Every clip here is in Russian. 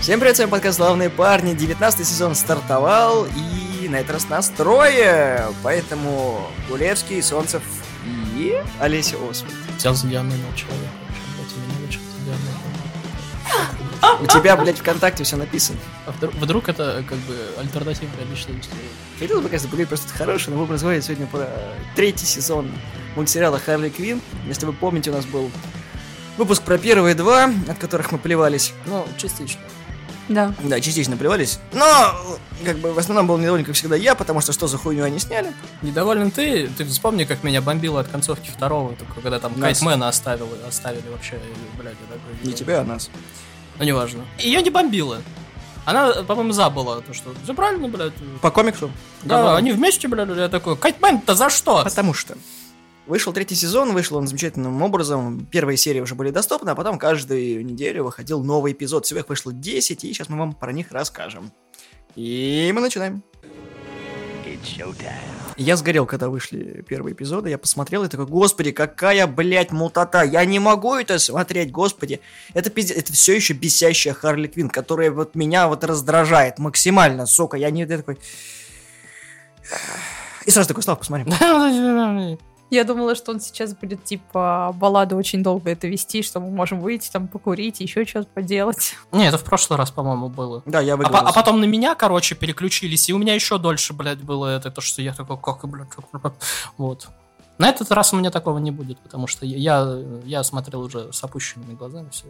Всем привет, с вами подкаст «Славные парни». 19 сезон стартовал, и на этот раз нас трое. Поэтому Гулевский, Солнцев и Олеся Освальд. Взял за Диану человек. Блядь, меня учат У тебя, блядь, ВКонтакте все написано. А вдруг, вдруг это как бы альтернативная личность? Хотел бы, конечно, поговорить просто хороший, но мы разговариваем сегодня про третий сезон мультсериала «Харли Квин». Если вы помните, у нас был выпуск про первые два, от которых мы плевались. Ну, частично. Да. Да, частично плевались. Но, как бы, в основном был недоволен, как всегда, я, потому что что за хуйню они сняли? Недоволен ты? Ты вспомни, как меня бомбило от концовки второго, только когда там Нас. Кайтмена оставил, оставили вообще, и, блядь, я такой... Не тебя, а нас. Ну, неважно. Ее не бомбило. Она, по-моему, забыла то, что... Все правильно, блядь. По комиксу? Да, они вместе, блядь, я такой, Кайтмен-то за что? Потому что вышел третий сезон, вышел он замечательным образом. Первые серии уже были доступны, а потом каждую неделю выходил новый эпизод. Всего их вышло 10, и сейчас мы вам про них расскажем. И мы начинаем. Я сгорел, когда вышли первые эпизоды, я посмотрел и такой, господи, какая, блядь, мутата, я не могу это смотреть, господи. Это пиздец, это все еще бесящая Харли Квин, которая вот меня вот раздражает максимально, сука, я не я такой... И сразу такой, Слав, посмотри. Я думала, что он сейчас будет, типа, балладу очень долго это вести, что мы можем выйти, там, покурить, еще что-то поделать. Не, это в прошлый раз, по-моему, было. Да, я А, выиграл. а потом на меня, короче, переключились, и у меня еще дольше, блядь, было это, то, что я такой, как, блядь, как, вот. На этот раз у меня такого не будет, потому что я, я смотрел уже с опущенными глазами все.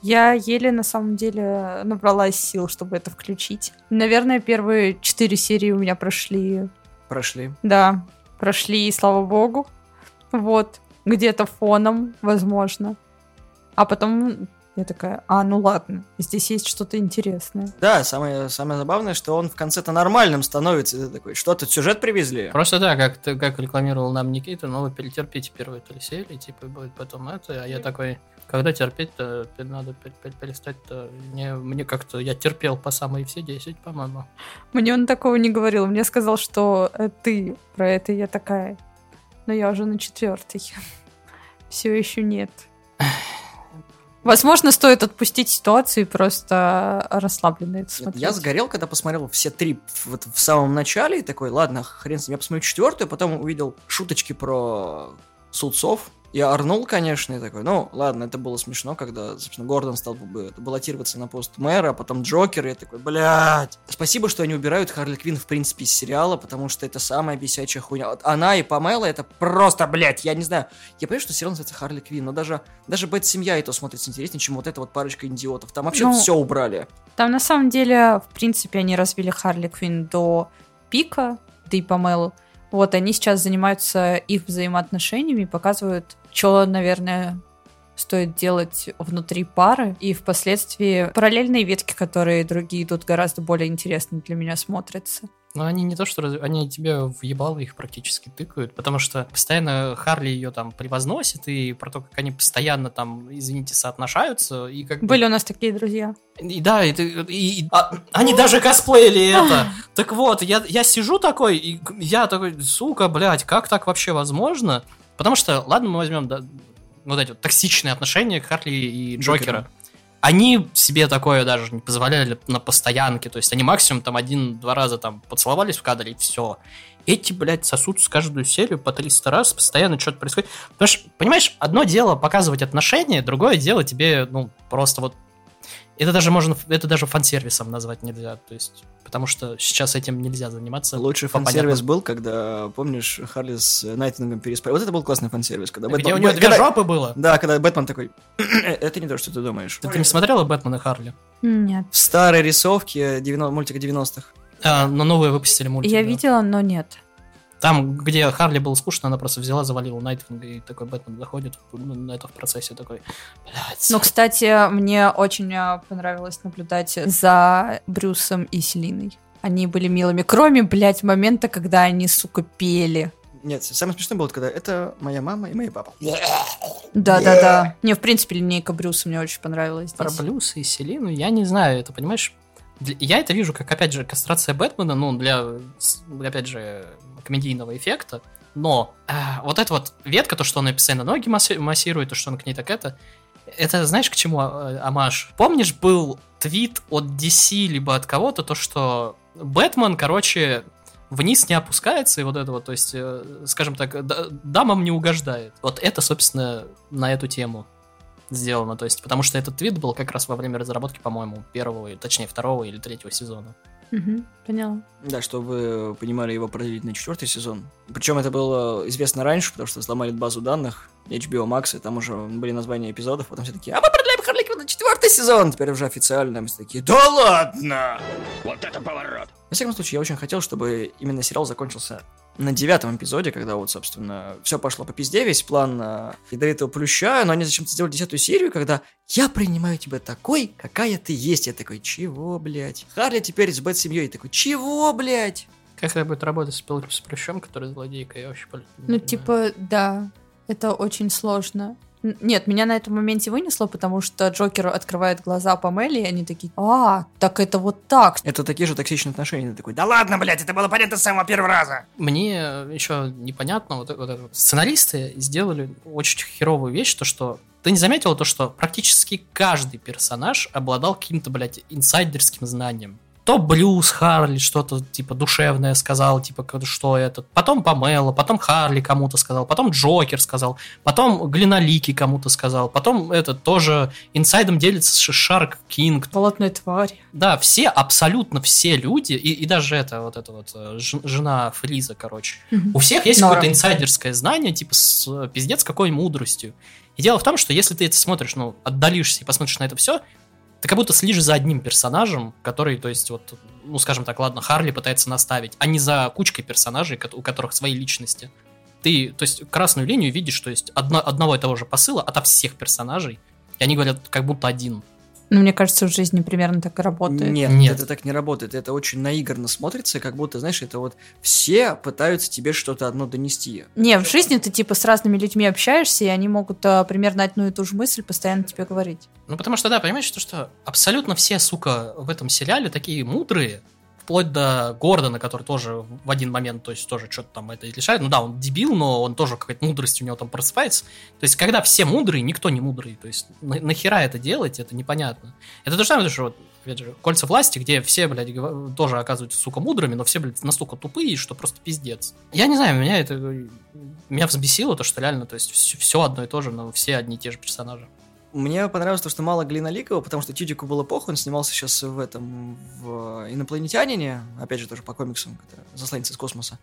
Я еле, на самом деле, набралась сил, чтобы это включить. Наверное, первые четыре серии у меня прошли, Прошли. да, прошли, и слава богу. Вот, где-то фоном, возможно. А потом я такая, а, ну ладно, здесь есть что-то интересное. Да, самое, самое забавное, что он в конце-то нормальным становится. Ты такой, что тут сюжет привезли? Просто да, как, ты, как рекламировал нам Никита, ну вы перетерпите первую три серии, типа, будет потом это, а я такой, когда терпеть-то, надо пер- пер- перестать-то, мне, мне как-то, я терпел по самые все 10, по-моему. Мне он такого не говорил. Мне сказал, что э, ты про это. Я такая, но я уже на четвертой. Все еще нет. Возможно, стоит отпустить ситуацию и просто расслабленно это смотреть. Я сгорел, когда посмотрел все три в- вот в самом начале, и такой, ладно, хрен с ним, я посмотрю четвертую, потом увидел шуточки про судцов. Я орнул, конечно, и такой, ну, ладно, это было смешно, когда, собственно, Гордон стал бы баллотироваться на пост мэра, а потом Джокер, и я такой, блядь. Спасибо, что они убирают Харли Квин, в принципе, из сериала, потому что это самая бесячая хуйня. Она и Памела, это просто, блядь, я не знаю. Я понимаю, что сериал называется Харли Квин, но даже, даже Бэт-семья и то смотрится интереснее, чем вот эта вот парочка идиотов. Там вообще Ну, все убрали. Там на самом деле, в принципе, они развили Харли Квинн до пика, да и Памелу. Вот, они сейчас занимаются их взаимоотношениями, показывают, что, наверное, стоит делать внутри пары. И впоследствии параллельные ветки, которые другие идут, гораздо более интересно для меня смотрятся. Но они не то, что раз- они тебе въебало их практически тыкают, потому что постоянно Харли ее там превозносит, и про то, как они постоянно там, извините, соотношаются, и как бы- Были у нас такие друзья. И да, и, и- и- а, они даже косплеили это. Так вот, я, я сижу такой, и я такой, сука, блядь, как так вообще возможно? Потому что, ладно, мы возьмем да, вот эти вот токсичные отношения Харли и Джокера. Джокера. Они себе такое даже не позволяли на постоянке. То есть они максимум там один-два раза там поцеловались в кадре, и все. Эти, блядь, сосутся каждую серию по 300 раз, постоянно что-то происходит. Потому что, понимаешь, одно дело показывать отношения, другое дело тебе, ну, просто вот это даже можно, это даже фан-сервисом назвать нельзя, то есть, потому что сейчас этим нельзя заниматься. Лучший фан-сервис понятным- был, когда, помнишь, Харли с Найтингом переспали. Вот это был классный фан-сервис. Когда Где Бэтмен- у него две когда- жопы было. Да, когда Бэтмен такой, это не то, что ты думаешь. Ты, ты не смотрела Бэтмен и Харли? Нет. В старой рисовке 90, мультика 90-х. А, но новые выпустили мультик. Я да. видела, но нет. Там, где Харли было скучно, она просто взяла, завалила Найтвинга, и такой Бэтмен заходит на это в процессе такой, блядь. Ну, кстати, мне очень а, понравилось наблюдать за Брюсом и Селиной. Они были милыми, кроме, блядь, момента, когда они, сука, пели. Нет, самое смешное было, когда это моя мама и мой папа. Да-да-да. Мне, в принципе, линейка Брюса мне очень понравилась. Про здесь. Блюса и Селину, я не знаю, это, понимаешь, я это вижу как, опять же, кастрация Бэтмена, ну, для, опять же, комедийного эффекта, но э, вот эта вот ветка, то, что он постоянно ноги масси- массирует, то, что он к ней так это, Это знаешь, к чему э, Амаш? Помнишь, был твит от DC либо от кого-то, то что Бэтмен, короче, вниз не опускается, и вот это вот, то есть, э, скажем так, да- дамам не угождает. Вот это, собственно, на эту тему сделано, то есть, потому что этот твит был как раз во время разработки, по-моему, первого, точнее, второго или третьего сезона. Мгм, поняла. Да, чтобы вы понимали его продлить на четвертый сезон. Причем это было известно раньше, потому что взломали базу данных HBO Max, и там уже были названия эпизодов, потом все такие, а мы продляем Харли Квинн на четвертый сезон! Теперь уже официально мы все такие, да ладно! Вот это поворот! Во всяком случае, я очень хотел, чтобы именно сериал закончился на девятом эпизоде, когда вот, собственно, все пошло по пизде, весь план э, ядовитого плюща, но они зачем-то сделали десятую серию, когда я принимаю тебя такой, какая ты есть. Я такой, чего, блядь? Харли теперь с Бэт-семьей. Я такой, чего, блядь? Как это будет работать с, Пел- с Плющом, который злодейка, я вообще Ну, типа, да, это очень сложно. Нет, меня на этом моменте вынесло, потому что Джокер открывает глаза по Мелли, и они такие, а, так это вот так. Это такие же токсичные отношения. Ты такой, да ладно, блядь, это было понятно с самого первого раза. Мне еще непонятно, вот, вот это сценаристы сделали очень херовую вещь, то что ты не заметил то, что практически каждый персонаж обладал каким-то, блядь, инсайдерским знанием. То Блюз Харли что-то, типа, душевное сказал, типа, что это. Потом Памела, потом Харли кому-то сказал, потом Джокер сказал, потом Глинолики кому-то сказал, потом это тоже инсайдом делится Шарк Кинг, Болотная тварь. да, все, абсолютно все люди, и, и даже это, вот эта вот э, жена Фриза, короче, у всех есть какое-то инсайдерское знание, типа с пиздец какой мудростью. И дело в том, что если ты это смотришь, ну, отдалишься и посмотришь на это все, ты как будто следишь за одним персонажем, который, то есть, вот, ну, скажем так, ладно, Харли пытается наставить, а не за кучкой персонажей, у которых свои личности. Ты, то есть, красную линию видишь, то есть, одно- одного и того же посыла ото всех персонажей, и они говорят как будто один. Ну, мне кажется, в жизни примерно так и работает. Нет, Нет. это так не работает. Это очень наигранно смотрится, как будто, знаешь, это вот все пытаются тебе что-то одно донести. Не, в жизни ты типа с разными людьми общаешься, и они могут а, примерно одну и ту же мысль постоянно тебе говорить. Ну, потому что, да, понимаешь, то, что абсолютно все, сука, в этом сериале такие мудрые, вплоть до Гордона, который тоже в один момент, то есть тоже что-то там это решает. Ну да, он дебил, но он тоже какая-то мудрость у него там просыпается. То есть, когда все мудрые, никто не мудрый. То есть, на- нахера это делать, это непонятно. Это то же самое, что вот, опять же, кольца власти, где все, блядь, тоже оказываются, сука, мудрыми, но все, блядь, настолько тупые, что просто пиздец. Я не знаю, меня это... Меня взбесило то, что реально, то есть, все, одно и то же, но все одни и те же персонажи. Мне понравилось то, что мало Глиноликова, потому что Тюдику было похуй, он снимался сейчас в этом, в «Инопланетянине», опять же, тоже по комиксам, это «Засланец из космоса».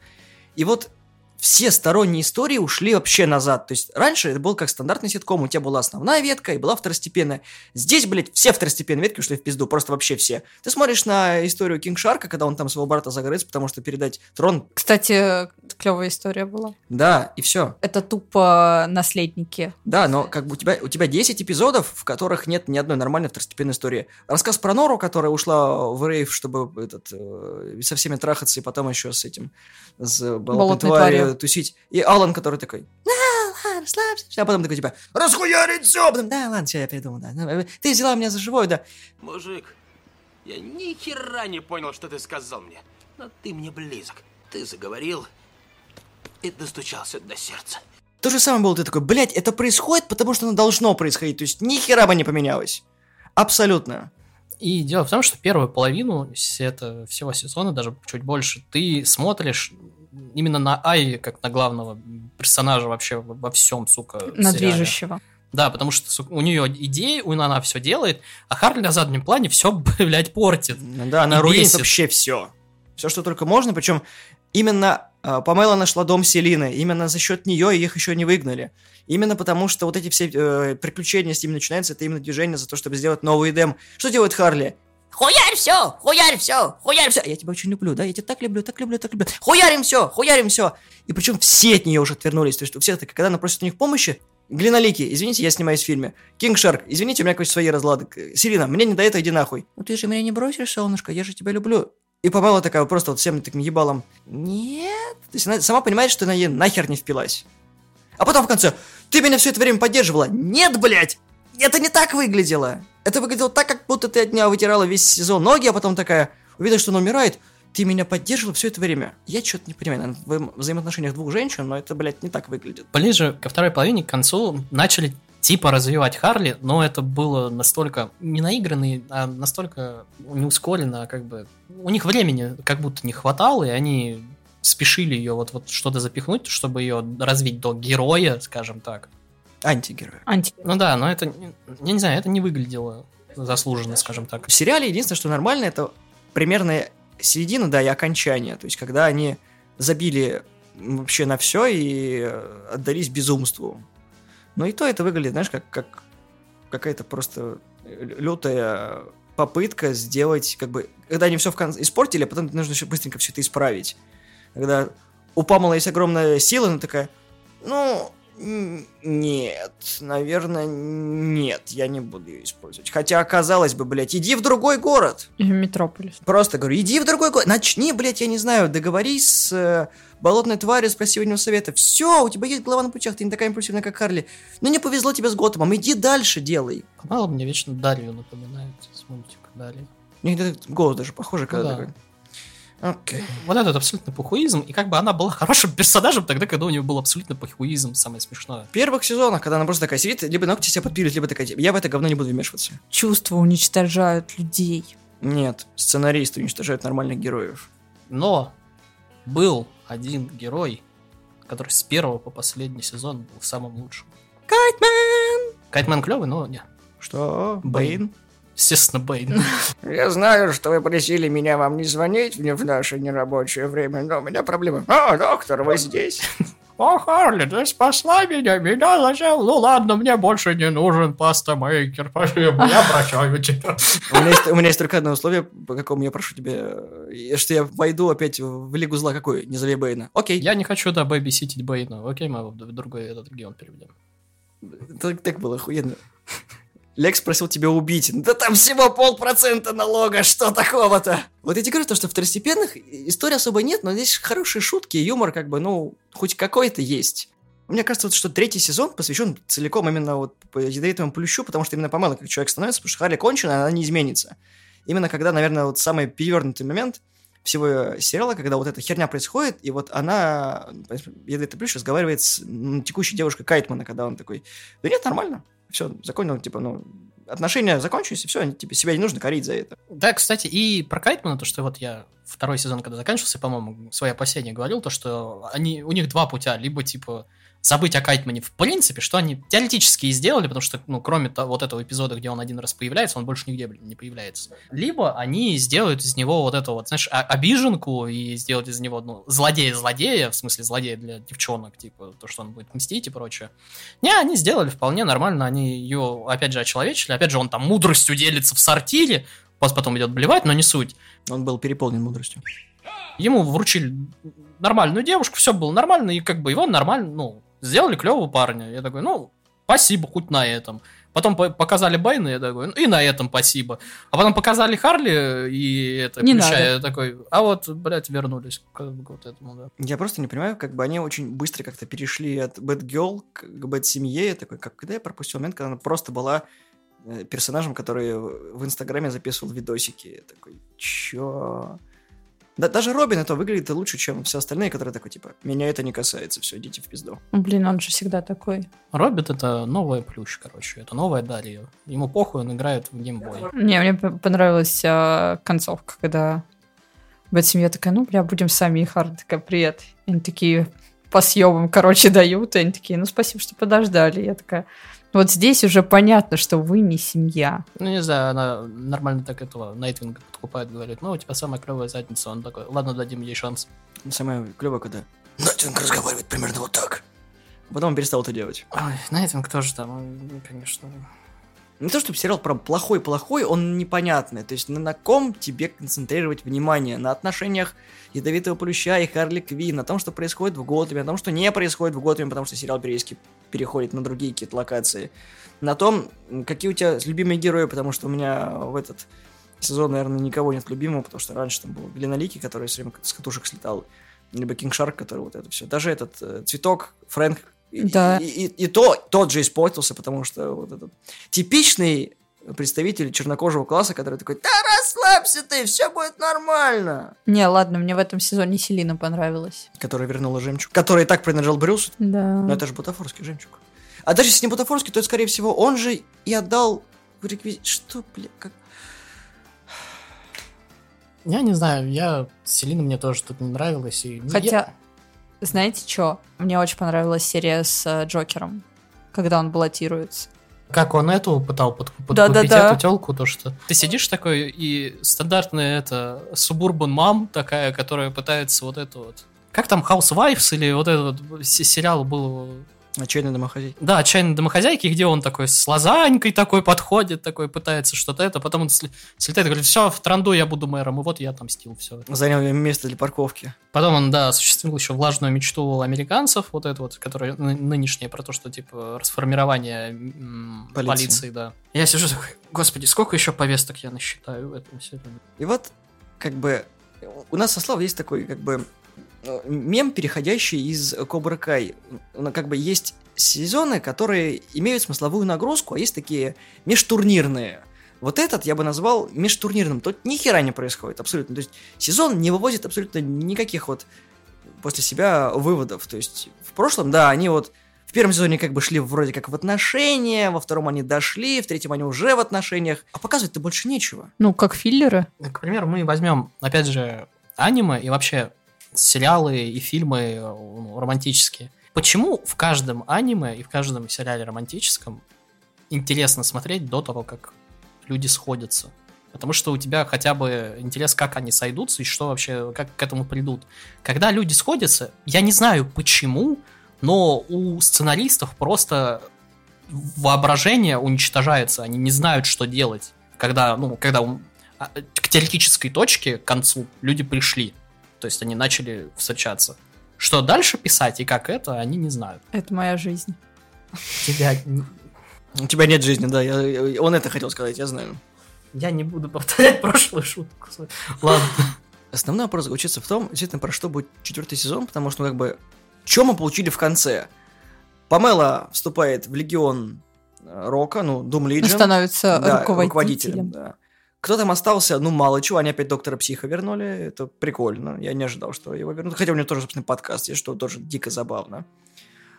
И вот все сторонние истории ушли вообще назад. То есть раньше это был как стандартный ситком, у тебя была основная ветка и была второстепенная. Здесь, блядь, все второстепенные ветки ушли в пизду, просто вообще все. Ты смотришь на историю Кинг Шарка, когда он там своего брата загрыз, потому что передать трон, Кстати, клевая история была. да, и все. Это тупо наследники. Да, но как бы у тебя, у тебя 10 эпизодов, в которых нет ни одной нормальной второстепенной истории. Рассказ про Нору, которая ушла в рейв, чтобы этот, э, со всеми трахаться, и потом еще с этим, с болотной Болотной тварью тварью. тусить. И Алан, который такой, да, ладно, расслабься. А потом такой, типа, расхуярить все. Потом, да, ладно, все, я передумал, да. Ну, Ты взяла меня за живое, да. Мужик, я ни хера не понял, что ты сказал мне. Но ты мне близок. Ты заговорил и достучался до сердца. То же самое было, ты такой, блядь, это происходит, потому что оно должно происходить. То есть ни хера бы не поменялось. Абсолютно. И дело в том, что первую половину это, всего сезона, даже чуть больше, ты смотришь именно на Ай, как на главного персонажа вообще во всем, сука, На сериале. движущего. Да, потому что сука, у нее идеи, у она все делает, а Харли на заднем плане все, блядь, портит. Ну Да, она руинит вообще все. Все, что только можно, причем именно э, Памела нашла дом Селины, именно за счет нее их еще не выгнали. Именно потому, что вот эти все э, приключения с ними начинаются, это именно движение за то, чтобы сделать новый Эдем. Что делает Харли? Хуярь все, хуярь все, хуярь все. Я тебя очень люблю, да, я тебя так люблю, так люблю, так люблю. Хуярим все, хуярим все. И причем все от нее уже отвернулись. То есть у всех, так, когда она просит у них помощи, Глинолики, извините, я снимаюсь в фильме. Кинг Шарк, извините, у меня какие-то свои разлады. Сирина, мне не до этого, иди нахуй. Ну ты же меня не бросишь, солнышко, я же тебя люблю. И Памела такая просто вот всем таким ебалом. Нет. То есть она сама понимает, что она ей нахер не впилась. А потом в конце, ты меня все это время поддерживала. Нет, блядь! Это не так выглядело. Это выглядело так, как будто ты от нее вытирала весь сезон ноги, а потом такая, увидела, что он умирает, ты меня поддерживала все это время. Я что-то не понимаю, наверное, в взаимоотношениях двух женщин, но это, блядь, не так выглядит. Ближе ко второй половине, к концу, начали типа развивать Харли, но это было настолько не наигранно, а настолько не ускорено, а как бы у них времени как будто не хватало, и они спешили ее вот, вот что-то запихнуть, чтобы ее развить до героя, скажем так. Антигерой. Анти. Ну да, но это, я не знаю, это не выглядело заслуженно, скажем так. В сериале единственное, что нормально, это примерно середина, да, и окончание. То есть, когда они забили вообще на все и отдались безумству. Но и то это выглядит, знаешь, как, как какая-то просто лютая попытка сделать, как бы, когда они все в конце испортили, а потом нужно еще быстренько все это исправить. Когда у Памела есть огромная сила, она такая, ну, нет, наверное, нет, я не буду ее использовать. Хотя, казалось бы, блядь, иди в другой город. Метрополис. Просто говорю, иди в другой город, начни, блядь, я не знаю, договорись с э, болотной тварью, спроси у него совета. Все, у тебя есть голова на плечах, ты не такая импульсивная, как Харли. Ну не повезло тебе с Готэмом, иди дальше делай. Мало мне вечно Дарью напоминает с мультика них этот голос даже похожий, когда да. такой. Окей. Вот этот абсолютно похуизм, и как бы она была хорошим персонажем тогда, когда у нее был абсолютно похуизм, самое смешное. В первых сезонах, когда она просто такая сидит, либо ногти себе подпилит, либо такая, я в это говно не буду вмешиваться. Чувства уничтожают людей. Нет, сценаристы уничтожают нормальных героев. Но был один герой, который с первого по последний сезон был самым лучшим. Кайтмен! Кайтмен клевый, но не. Что? Бэйн. Бэйн? Естественно, Бэйн. Я знаю, что вы просили меня вам не звонить мне в наше нерабочее время, но у меня проблема. О, доктор, вы здесь? О, Харли, ты спасла меня, меня зачем? Ну ладно, мне больше не нужен pasta maker, спасибо, я прощаю тебя. У меня, есть, у меня есть только одно условие, по какому я прошу тебя, э, что я войду опять в Лигу Зла. Какой? Не зови Бэйна. Окей. Я не хочу, да, бэйбиситить Бэйна. Окей, мы в другой этот регион переведем. Так, так было охуенно. Лекс просил тебя убить. Да там всего полпроцента налога, что такого-то? Вот я тебе говорю, то, что второстепенных историй особо нет, но здесь хорошие шутки, юмор как бы, ну, хоть какой-то есть. Мне кажется, вот, что третий сезон посвящен целиком именно вот ядовитому плющу, потому что именно помало как человек становится, потому что Харли кончена, она не изменится. Именно когда, наверное, вот самый перевернутый момент всего сериала, когда вот эта херня происходит, и вот она, ядовитый плющ, разговаривает с текущей девушкой Кайтмана, когда он такой, да нет, нормально, все, закончил, типа, ну, отношения закончились, и все, типа, себя не нужно корить за это. Да, кстати, и про Кайтмана, то, что вот я второй сезон, когда заканчивался, по-моему, свои опасения говорил, то, что они, у них два путя, либо, типа, забыть о Кайтмане в принципе, что они теоретически и сделали, потому что, ну, кроме того, вот этого эпизода, где он один раз появляется, он больше нигде, блин, не появляется. Либо они сделают из него вот эту вот, знаешь, обиженку и сделают из него, ну, злодея-злодея, в смысле злодея для девчонок, типа, то, что он будет мстить и прочее. Не, они сделали вполне нормально, они ее, опять же, очеловечили, опять же, он там мудростью делится в сортире, пос- потом идет блевать, но не суть. Он был переполнен мудростью. Ему вручили нормальную девушку, все было нормально, и как бы его нормально, ну, сделали клевого парня. Я такой, ну, спасибо хоть на этом. Потом по- показали Бэйна, я такой, ну и на этом спасибо. А потом показали Харли, и это, Не Плюща, надо. я такой, а вот, блядь, вернулись к, к вот этому, да. Я просто не понимаю, как бы они очень быстро как-то перешли от Bad Girl к Bad семье. Я такой, как, когда я пропустил момент, когда она просто была э, персонажем, который в Инстаграме записывал видосики. Я такой, чё? Да, даже Робин это выглядит лучше, чем все остальные, которые такой, типа, меня это не касается, все, идите в пизду. Блин, он же всегда такой. Робит это новая Плющ, короче, это новая Дарья. Ему похуй, он играет в геймбой. Не, мне понравилась а, концовка, когда Бэт семья такая, ну, бля, будем сами, и Харли такая, привет. И они такие по щам, короче, дают, и они такие, ну, спасибо, что подождали. Я такая, вот здесь уже понятно, что вы не семья. Ну, не знаю, она нормально так этого Найтвинга подкупает, говорит, ну, у тебя самая клевая задница. Он такой, ладно, дадим ей шанс. Самое клевое, когда Найтвинг разговаривает примерно вот так. Потом он перестал это делать. Ой, Найтвинг тоже там, конечно. Не то, чтобы сериал про плохой-плохой, он непонятный. То есть на, на ком тебе концентрировать внимание? На отношениях Ядовитого Плюща и Харли Квин, на том, что происходит в Готэме, на том, что не происходит в Готэме, потому что сериал периодически переходит на другие какие-то локации. На том, какие у тебя любимые герои, потому что у меня в этот сезон, наверное, никого нет любимого, потому что раньше там был Глиноликий, который все время с катушек слетал, либо Кинг Шарк, который вот это все. Даже этот э, Цветок, Фрэнк, Да. и, и- и то, тот же испортился, потому что вот этот типичный представитель чернокожего класса, который такой, да расслабься ты, все будет нормально. Не, ладно, мне в этом сезоне Селина понравилась. Которая вернула жемчуг. Который и так принадлежал Брюсу. Да. Но это же бутафорский жемчуг. А даже если не бутафорский, то, скорее всего, он же и отдал реквизит. Что, бля, как... Я не знаю, я... Селина мне тоже тут не нравилась. И... Хотя, Я- знаете что? Мне очень понравилась серия с э, Джокером, когда он баллотируется. Как он эту пытал под, подкупить Да-да-да. эту телку, то что... Ты сидишь такой, и стандартная это субурбан мам такая, которая пытается вот эту вот... Как там, Housewives или вот этот вот се- сериал был... Отчаянный домохозяй. Да, «Отчаянные домохозяйки», где он такой с лазанькой такой подходит, такой пытается что-то это, потом он слетает и говорит, все, в транду я буду мэром, и вот я отомстил, все. Занял место для парковки. Потом он, да, осуществил еще влажную мечту американцев, вот это вот, которая ны- нынешняя, про то, что, типа, расформирование м, Полиции. полиции. да. Я сижу такой, господи, сколько еще повесток я насчитаю в этом сериале? И вот, как бы, у нас со Славой есть такой, как бы, мем, переходящий из Кобра Кай. Ну, Как бы есть сезоны, которые имеют смысловую нагрузку, а есть такие межтурнирные. Вот этот я бы назвал межтурнирным. Тут ни хера не происходит абсолютно. То есть сезон не выводит абсолютно никаких вот после себя выводов. То есть в прошлом, да, они вот в первом сезоне как бы шли вроде как в отношения, во втором они дошли, в третьем они уже в отношениях. А показывать-то больше нечего. Ну, как филлеры. К примеру, мы возьмем, опять же, аниме и вообще сериалы и фильмы э, ну, романтические. Почему в каждом аниме и в каждом сериале романтическом интересно смотреть до того, как люди сходятся? Потому что у тебя хотя бы интерес, как они сойдутся и что вообще, как к этому придут. Когда люди сходятся, я не знаю почему, но у сценаристов просто воображение уничтожается, они не знают, что делать. Когда, ну, когда а, к теоретической точке, к концу, люди пришли. То есть они начали встречаться. Что дальше писать и как это, они не знают. Это моя жизнь. Тебя... У тебя нет жизни, да. я- я- он это хотел сказать, я знаю. Я не буду повторять прошлую шутку. Ладно. Основной вопрос заключается в том, действительно, про что будет четвертый сезон, потому что, ну, как бы, что мы получили в конце? Памела вступает в легион э, Рока, ну, Doom Legion. Становится Да, руководителем. да. Кто там остался? Ну, мало чего. Они опять доктора Психа вернули. Это прикольно. Я не ожидал, что его вернут. Хотя у него тоже, собственно, подкаст есть, что тоже дико забавно.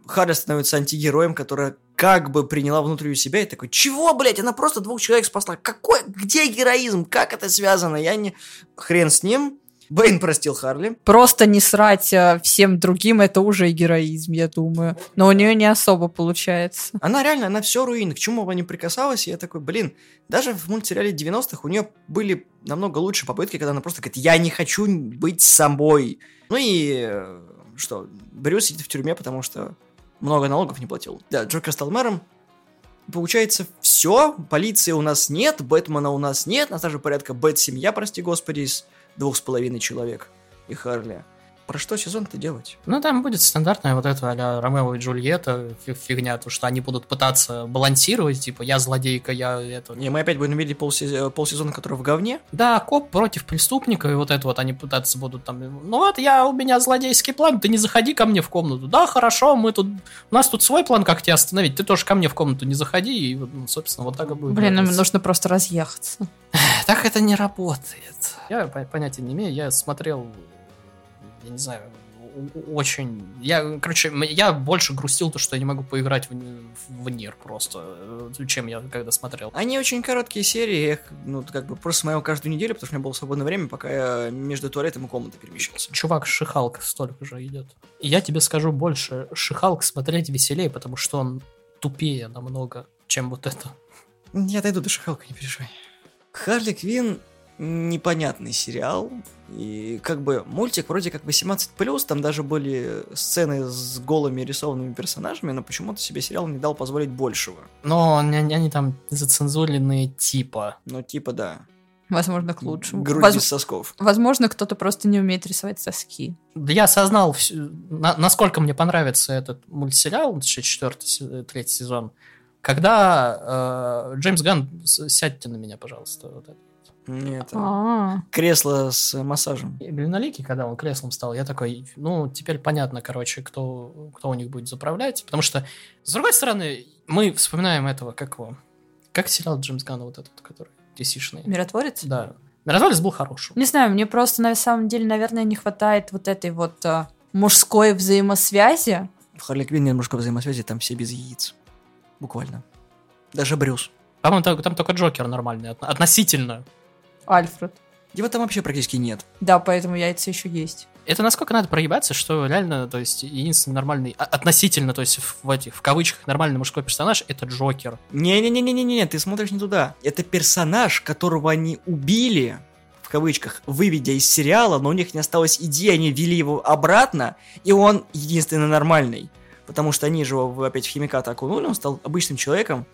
Харри становится антигероем, которая как бы приняла внутреннюю себя и такой, чего, блядь, она просто двух человек спасла. Какой, где героизм? Как это связано? Я не... Хрен с ним. Бэйн простил Харли. Просто не срать а, всем другим, это уже героизм, я думаю. Но у нее не особо получается. Она реально, она все руин, к чему бы не прикасалась, и я такой, блин, даже в мультсериале 90-х у нее были намного лучше попытки, когда она просто говорит, я не хочу быть собой. Ну и э, что, Брюс сидит в тюрьме, потому что много налогов не платил. Да, Джокер стал мэром. Получается, все, полиции у нас нет, Бэтмена у нас нет, нас даже порядка Бэт-семья, прости господи, из двух с половиной человек и Харли. Про что сезон-то делать? Ну, там будет стандартная вот эта а Ромео и Джульетта фи- фигня, то, что они будут пытаться балансировать, типа, я злодейка, я это... И мы опять будем видеть полсез- полсезона, который в говне. Да, коп против преступника, и вот это вот они пытаться будут там, ну вот я, у меня злодейский план, ты не заходи ко мне в комнату. Да, хорошо, мы тут, у нас тут свой план, как тебя остановить, ты тоже ко мне в комнату не заходи, и, ну, собственно, вот так и будет. Блин, работать. нужно просто разъехаться. Так это не работает. Я по- понятия не имею, я смотрел, я не знаю, очень... Я, короче, я больше грустил то, что я не могу поиграть в, в Нир просто, э, чем я когда смотрел. Они очень короткие серии, я их, ну, как бы просто смотрел каждую неделю, потому что у меня было свободное время, пока я между туалетом и комнатой перемещался. Чувак, Шихалк столько же идет. И я тебе скажу больше, Шихалк смотреть веселее, потому что он тупее намного, чем вот это. Я дойду до шахалка, не переживай. Харли Квин непонятный сериал. И как бы мультик вроде как 18+, там даже были сцены с голыми рисованными персонажами, но почему-то себе сериал не дал позволить большего. Но они, они там зацензуренные типа. Ну, типа, да. Возможно, к лучшему. Грудь Воз- без сосков. Возможно, кто-то просто не умеет рисовать соски. Я осознал, на- насколько мне понравится этот мультсериал, четвертый, се- третий сезон, когда э, Джеймс Ганн, сядьте на меня, пожалуйста. Вот это. Нет, А, кресло с массажем. И Длинноликий, когда он креслом стал, я такой, ну, теперь понятно, короче, кто, кто у них будет заправлять. Потому что, с другой стороны, мы вспоминаем этого, как его, как сериал Джеймс Ганна вот этот, который DC-шный. миротворец? Да. Миротворец был хорошим. Не знаю, мне просто на самом деле, наверное, не хватает вот этой вот а, мужской взаимосвязи. В Харли Квин нет мужской взаимосвязи, там все без яиц. Буквально. Даже Брюс. По-моему, там, там только Джокер нормальный, от- относительно. Альфред. Его там вообще практически нет. Да, поэтому яйца еще есть. Это насколько надо проебаться, что реально, то есть, единственный нормальный, а- относительно, то есть, в этих, в кавычках, нормальный мужской персонаж, это Джокер. Не-не-не-не-не, ты смотришь не туда. Это персонаж, которого они убили, в кавычках, выведя из сериала, но у них не осталось идеи, они ввели его обратно, и он единственный нормальный. Потому что они же его опять в химикаты окунули, он стал обычным человеком,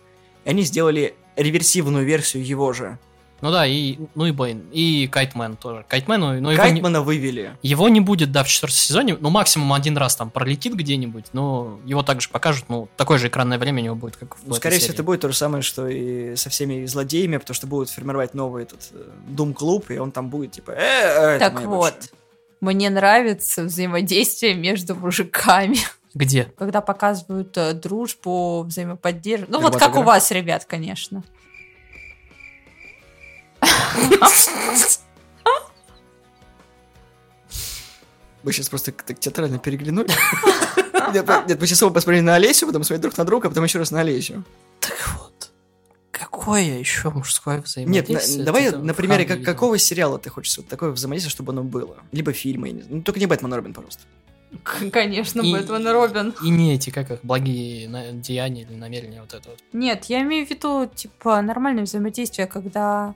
и они сделали реверсивную версию его же. Ну да, и, ну и Бэйн, и Кайтмен тоже. Кайтмену, но его не, вывели. его не будет, да, в четвертом сезоне, ну, максимум один раз там пролетит где-нибудь, но его также покажут, ну, такое же экранное время у него будет, как в Ну, этой скорее всего, это будет то же самое, что и со всеми злодеями, потому что будут формировать новый этот Дум-клуб, и он там будет типа... «Э, э, Так вот, бывшая». мне нравится взаимодействие между мужиками. Где? Когда показывают э, дружбу, взаимоподдержку. Ну, вот как игра. у вас, ребят, конечно. Вы сейчас просто так театрально переглянули. Нет, нет, вы сейчас оба посмотрели на Олесю, потом смотрели друг на друга, а потом еще раз на Олесю. Так вот, какое еще мужское Нет, взаимодействие? на- давай на примере какого сериала ты хочешь вот такое взаимодействие, чтобы оно было. Либо фильмы, ну только не Бэтмен и Робин, пожалуйста. Конечно, И- Бэтмен и Робин. И не эти, как их, благие деяния или намерения, вот это вот. Нет, я имею в виду, типа, нормальное взаимодействие, когда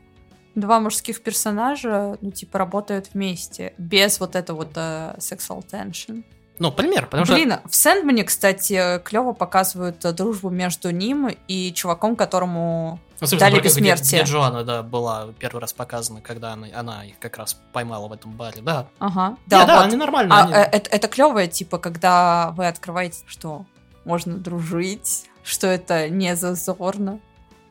два мужских персонажа, ну, типа, работают вместе, без вот этого вот э, sexual tension. Ну, пример, потому что... Блин, в Сэндмане, кстати, клево показывают э, дружбу между ним и чуваком, которому... Ну, Дали только где- бессмертие. Где Джоанна, да, была первый раз показана, когда она, она их как раз поймала в этом баре, да. Ага. Да, да, вот. они нормально. А, они- э, это, это клевое, типа, когда вы открываете, что можно дружить, что это не зазорно.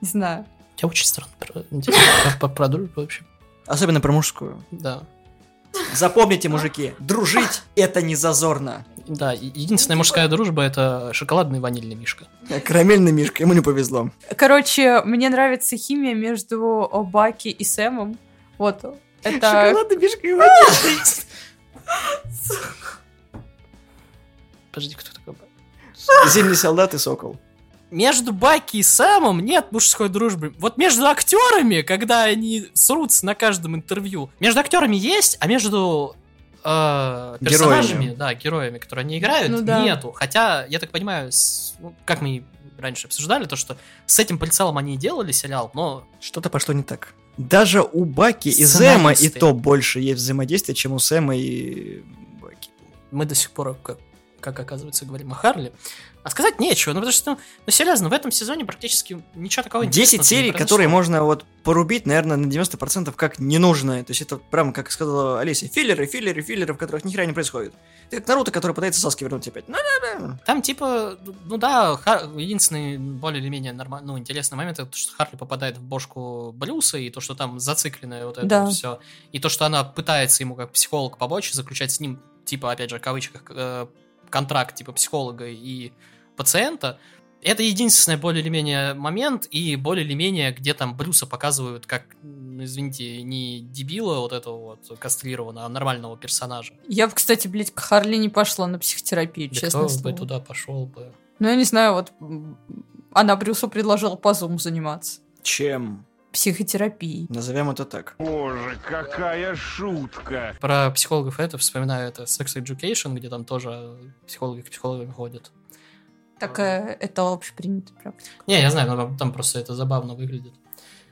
Не знаю. У тебя очень странно про, про- дружбу вообще. Особенно про мужскую. Да. Запомните, мужики, дружить это не зазорно. Да, единственная мужская дружба это шоколадный ванильный мишка. Карамельный мишка, ему не повезло. Короче, мне нравится химия между Баки и Сэмом. Вот. Это... Шоколадный мишка и ванильный. Подожди, кто такой? Зимний солдат и сокол. Между Баки и Сэмом нет мужской дружбы. Вот между актерами, когда они срутся на каждом интервью, между актерами есть, а между э, персонажами, Героями. да, героями, которые они играют, Ну да. нету. Хотя, я так понимаю, с- ну, как мы раньше обсуждали, то, что с этим прицелом они и делали сериал, но Что-то пошло не так. Даже у Баки и. Зема и то больше есть взаимодействия, чем у Сэма и Баки. мы до сих пор, как, как оказывается, говорим о Харли. А сказать нечего, ну потому что, ну, ну, серьезно, в этом сезоне практически ничего такого 10 интересного не серий, произошло. которые можно вот порубить, наверное, на 90% как ненужное. То есть это прям, как сказала Олеся, филлеры, филлеры, филлеры, в которых ни хера не происходит. Это как Наруто, который пытается Саски вернуть опять. Ну, да, да. Там, типа, ну да, Хар- единственный более или менее норма- ну, интересный момент, это то, что Харли попадает в бошку Брюса, и то, что там зацикленное вот это Да. все. И то, что она пытается ему как психолог помочь, заключать с ним, типа, опять же, в кавычках, э, контракт, типа, психолога и пациента. Это единственный более или менее момент, и более или менее, где там Брюса показывают как, извините, не дебила вот этого вот кастрированного, а нормального персонажа. Я бы, кстати, блядь, к Харли не пошла на психотерапию, Да честно кто бы туда пошел бы? Ну, я не знаю, вот она Брюсу предложила по Zoom заниматься. Чем? Психотерапией. Назовем это так. Боже, какая шутка! Про психологов это вспоминаю, это Sex Education, где там тоже психологи к психологам ходят. Так э, это общепринятая практика. Не, я знаю, но там- там просто это забавно выглядит.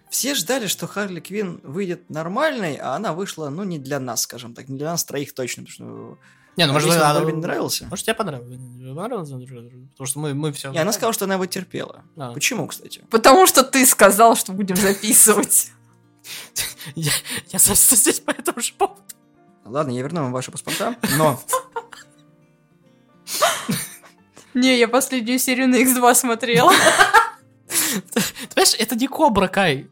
Все ждали, что Харли Квин выйдет нормальной, а она вышла, ну, не для нас, скажем так, не для нас троих точно, потому что... Не, ну может, она- Барби не нравился? Может, тебе понравилось? Понравилось? Потому что мы, мы все... И она сказала, что она его терпела. Да. Почему, кстати? Потому что ты сказал, что будем записывать. Я, я собственно, здесь по этому же поводу. Ладно, я верну вам ваши паспорта, но... Не, я последнюю серию на X2 смотрела. Ты понимаешь, это не Кобра Кай,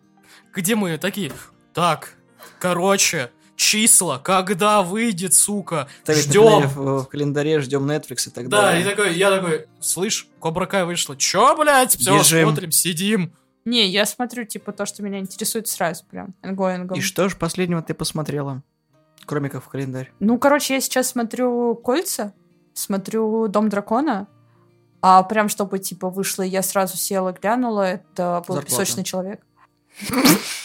где мы такие, так, короче, числа, когда выйдет, сука, ждем. в, в календаре, ждем Netflix и так Да, далее. и такой, я такой, слышь, Кобра Кай вышла. Чё, блядь, все, Бежим. смотрим, сидим. Не, я смотрю, типа, то, что меня интересует сразу прям. Ангоингом. И что же последнего ты посмотрела? Кроме как в календарь. Ну, короче, я сейчас смотрю «Кольца», смотрю «Дом дракона», А прям чтобы, типа, вышло, я сразу села, глянула, это был Зарплата. «Песочный человек».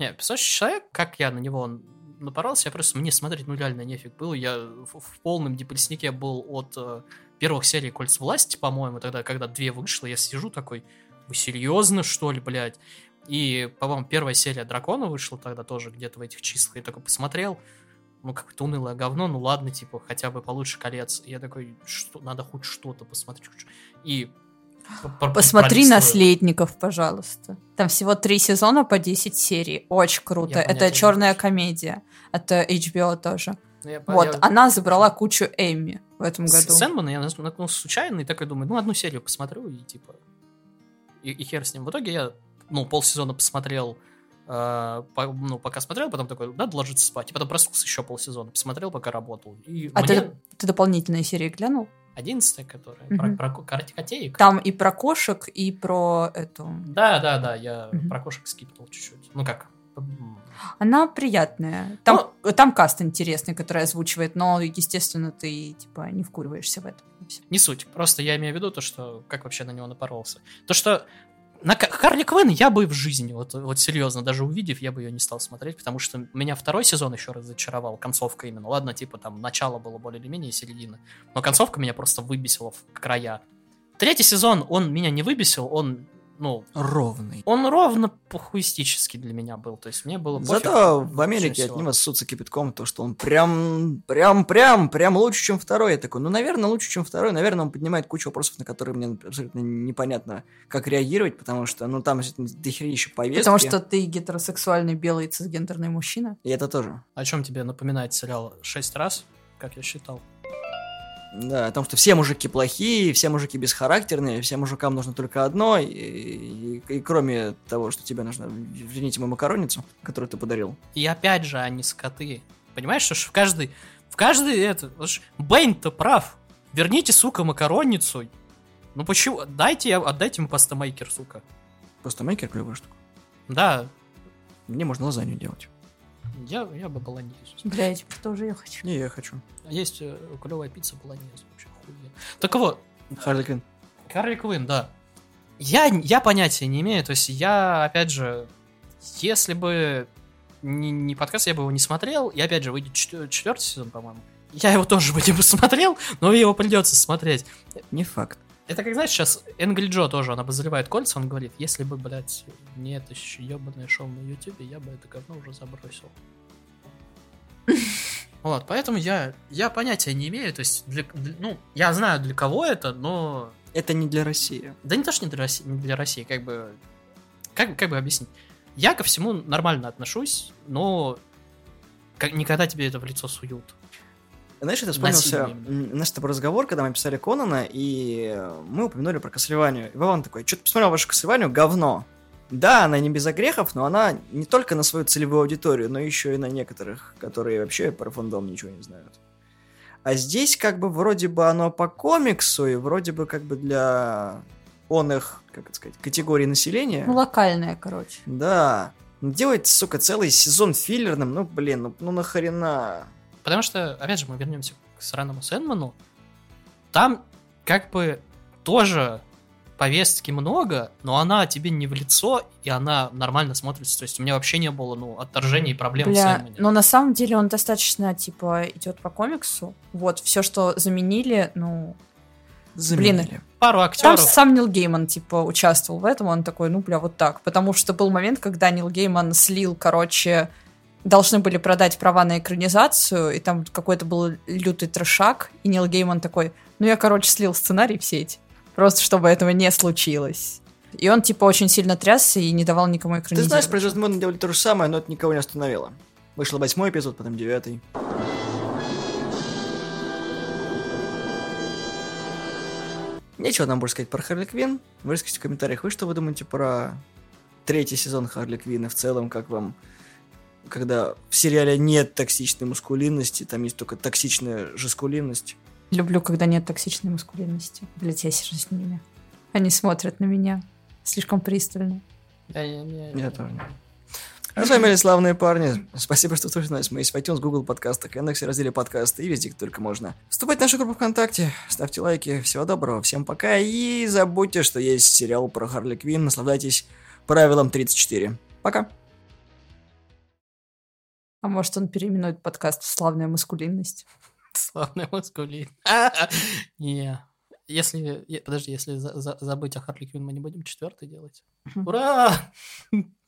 Не, песочный человек, как я на него напоролся, я просто, мне смотреть ну реально нефиг было. Я в, в полном депресснике был от э, первых серий «Кольц власти», по-моему, тогда, когда две вышло, я сижу такой, вы серьезно, что ли, блядь? И, по-моему, первая серия «Дракона» вышла тогда тоже где-то в этих числах. Я такой посмотрел, ну, какое-то унылое говно, ну ладно, типа, хотя бы получше колец. И я такой, что, надо хоть что-то посмотреть. И Посмотри. «Наследников», пожалуйста. Там всего три сезона по 10 серий. Очень круто. Я Это черная комедия. Это HBO тоже. Ну, я Вот, я- она забрала кучу Эмми в этом С- году. Сэндмана я наткнулся случайно и такой думаю, ну, одну серию посмотрю и типа... И, и хер с ним. В итоге я, ну, полсезона посмотрел, э, по- ну, пока смотрел, потом такой, надо ложиться спать. И потом проснулся еще полсезона, посмотрел, пока работал. И А мне ты, ты дополнительные серии глянул? Одиннадцатая, которая, Мгм. про, про ко- котеек. Там и про кошек, и про эту... Да, да, да, я Мгм. про кошек скипнул чуть-чуть. Ну как? Она приятная. Там, Ну. там каст интересный, который озвучивает, но, естественно, ты, типа, не вкуриваешься в всё. Не суть. Просто я имею в виду то, что как вообще на него напоролся. То, что на Харли Квинн я бы в жизни, вот, вот серьезно, даже увидев, я бы ее не стал смотреть, потому что меня второй сезон еще разочаровал, концовка именно. Ладно, типа там начало было более или менее середина, но концовка меня просто выбесила в края. Третий сезон, он меня не выбесил, он, ну, Ровный. он ровно похуистический для меня был, то есть мне было пофиг Зато в Америке от него ссутся кипятком, то, что он прям, прям, прям, прям лучше, чем второй. Я такой, ну, наверное, лучше, чем второй. Наверное, он поднимает кучу вопросов, на которые мне абсолютно непонятно, как реагировать, потому что, ну, там дохерища повестки. Потому что ты гетеросексуальный белый цисгендерный мужчина. И это тоже. О чем тебе напоминает сериал «Шесть раз», как я считал? Да, о том, что все мужики плохие, все мужики бесхарактерные, всем мужикам нужно только одно, и, и- и кроме того, что тебе нужно, верните мою макароницу, которую ты подарил. И опять же, они скоты. Понимаешь, что ж в каждый... В каждый это... Бэйн-то прав. Верните, сука, макаронницу. Ну почему? Дайте, отдайте ему пастамейкер, сука. Просто мейкер клевая штука. Да, Мне можно лазанью делать. Я, я бы баланезу. Бля, я теперь тоже я хочу. Не, я хочу. Есть э, клевая пицца баланеза. Вообще охуенно. Так вот, Харли Квинн. Харли Квинн, да. Я, я понятия не имею, то есть я, опять же, если бы не, не подкаст, я бы его не смотрел, и опять же, выйдет четвер- четвертый сезон, по-моему. Я его тоже бы не посмотрел, но его придется смотреть. Не факт. Это как, знаешь, сейчас Энгли Джо тоже, она обозревает кольца, он говорит, если бы, блядь, не это ебаное шоу на Ютубе, я бы это говно уже забросил. Вот, поэтому я, я понятия не имею, то есть, для- для- ну, я знаю, для кого это, но Это не для России. да не то, что не для России, не для России как бы... Как, как бы объяснить? Я ко всему нормально отношусь, но как, никогда тебе это в лицо суют. Знаешь, это вспомнился наш с тобой разговор, когда мы писали Конана, и мы упомянули про Кассельванию. И Вован такой, что-то посмотрел вашу Кассельванию, говно. Да, она не без огрехов, но она не только на свою целевую аудиторию, но еще и на некоторых, которые вообще про фандом ничего не знают. А здесь как бы вроде бы оно по комиксу, и вроде бы как бы для он их, как это сказать, категории населения. Ну, локальная, короче. Да. Делать, сука, целый сезон филлерным, ну, блин, ну, ну нахрена. Потому что, опять же, мы вернемся к сраному Сэндману. Там как бы тоже повестки много, но она тебе не в лицо, и она нормально смотрится. То есть у меня вообще не было, ну, отторжений и проблем Бля, Сэндмане. но на самом деле он достаточно, типа, идет по комиксу. Вот, все, что заменили, ну... Заменили. Пару Там актеров. сам Нил Гейман, типа, участвовал в этом, он такой, ну, бля, вот так. Потому что был момент, когда Нил Гейман слил, короче, должны были продать права на экранизацию, и там какой-то был лютый трешак, и Нил Гейман такой, ну, я, короче, слил сценарий в сеть, просто чтобы этого не случилось. И он, типа, очень сильно трясся и не давал никому Ты экранизировать. знаешь, про Моден делали то же самое, но это никого не остановило. Вышел восьмой эпизод, потом девятый. Нечего нам больше сказать про Харли Квинн. Выскажите в комментариях, вы что вы думаете про третий сезон Харли Квинн и в целом, как вам, когда в сериале нет токсичной маскулинности, там есть только токсичная жескулинность. Люблю, когда нет токсичной маскулинности. Блять, я сижу с ними. Они смотрят на меня слишком пристально. Я- я- я- Я тоже. А с вами были славные парни. Спасибо, что слушали нас. Мы есть в iTunes, Google подкастах, Яндексе, разделе подкасты и везде, где только можно. Вступайте в нашу группу ВКонтакте, ставьте лайки. Всего доброго, всем пока. И забудьте, что есть сериал про Харли Квин. Наслаждайтесь правилом 34. Пока. А может, он переименует подкаст в «Славная маскулинность»? Славный маскулин. Не. Если, подожди, если за- за- забыть о Харли Квинн, мы не будем четвертый делать? Ура!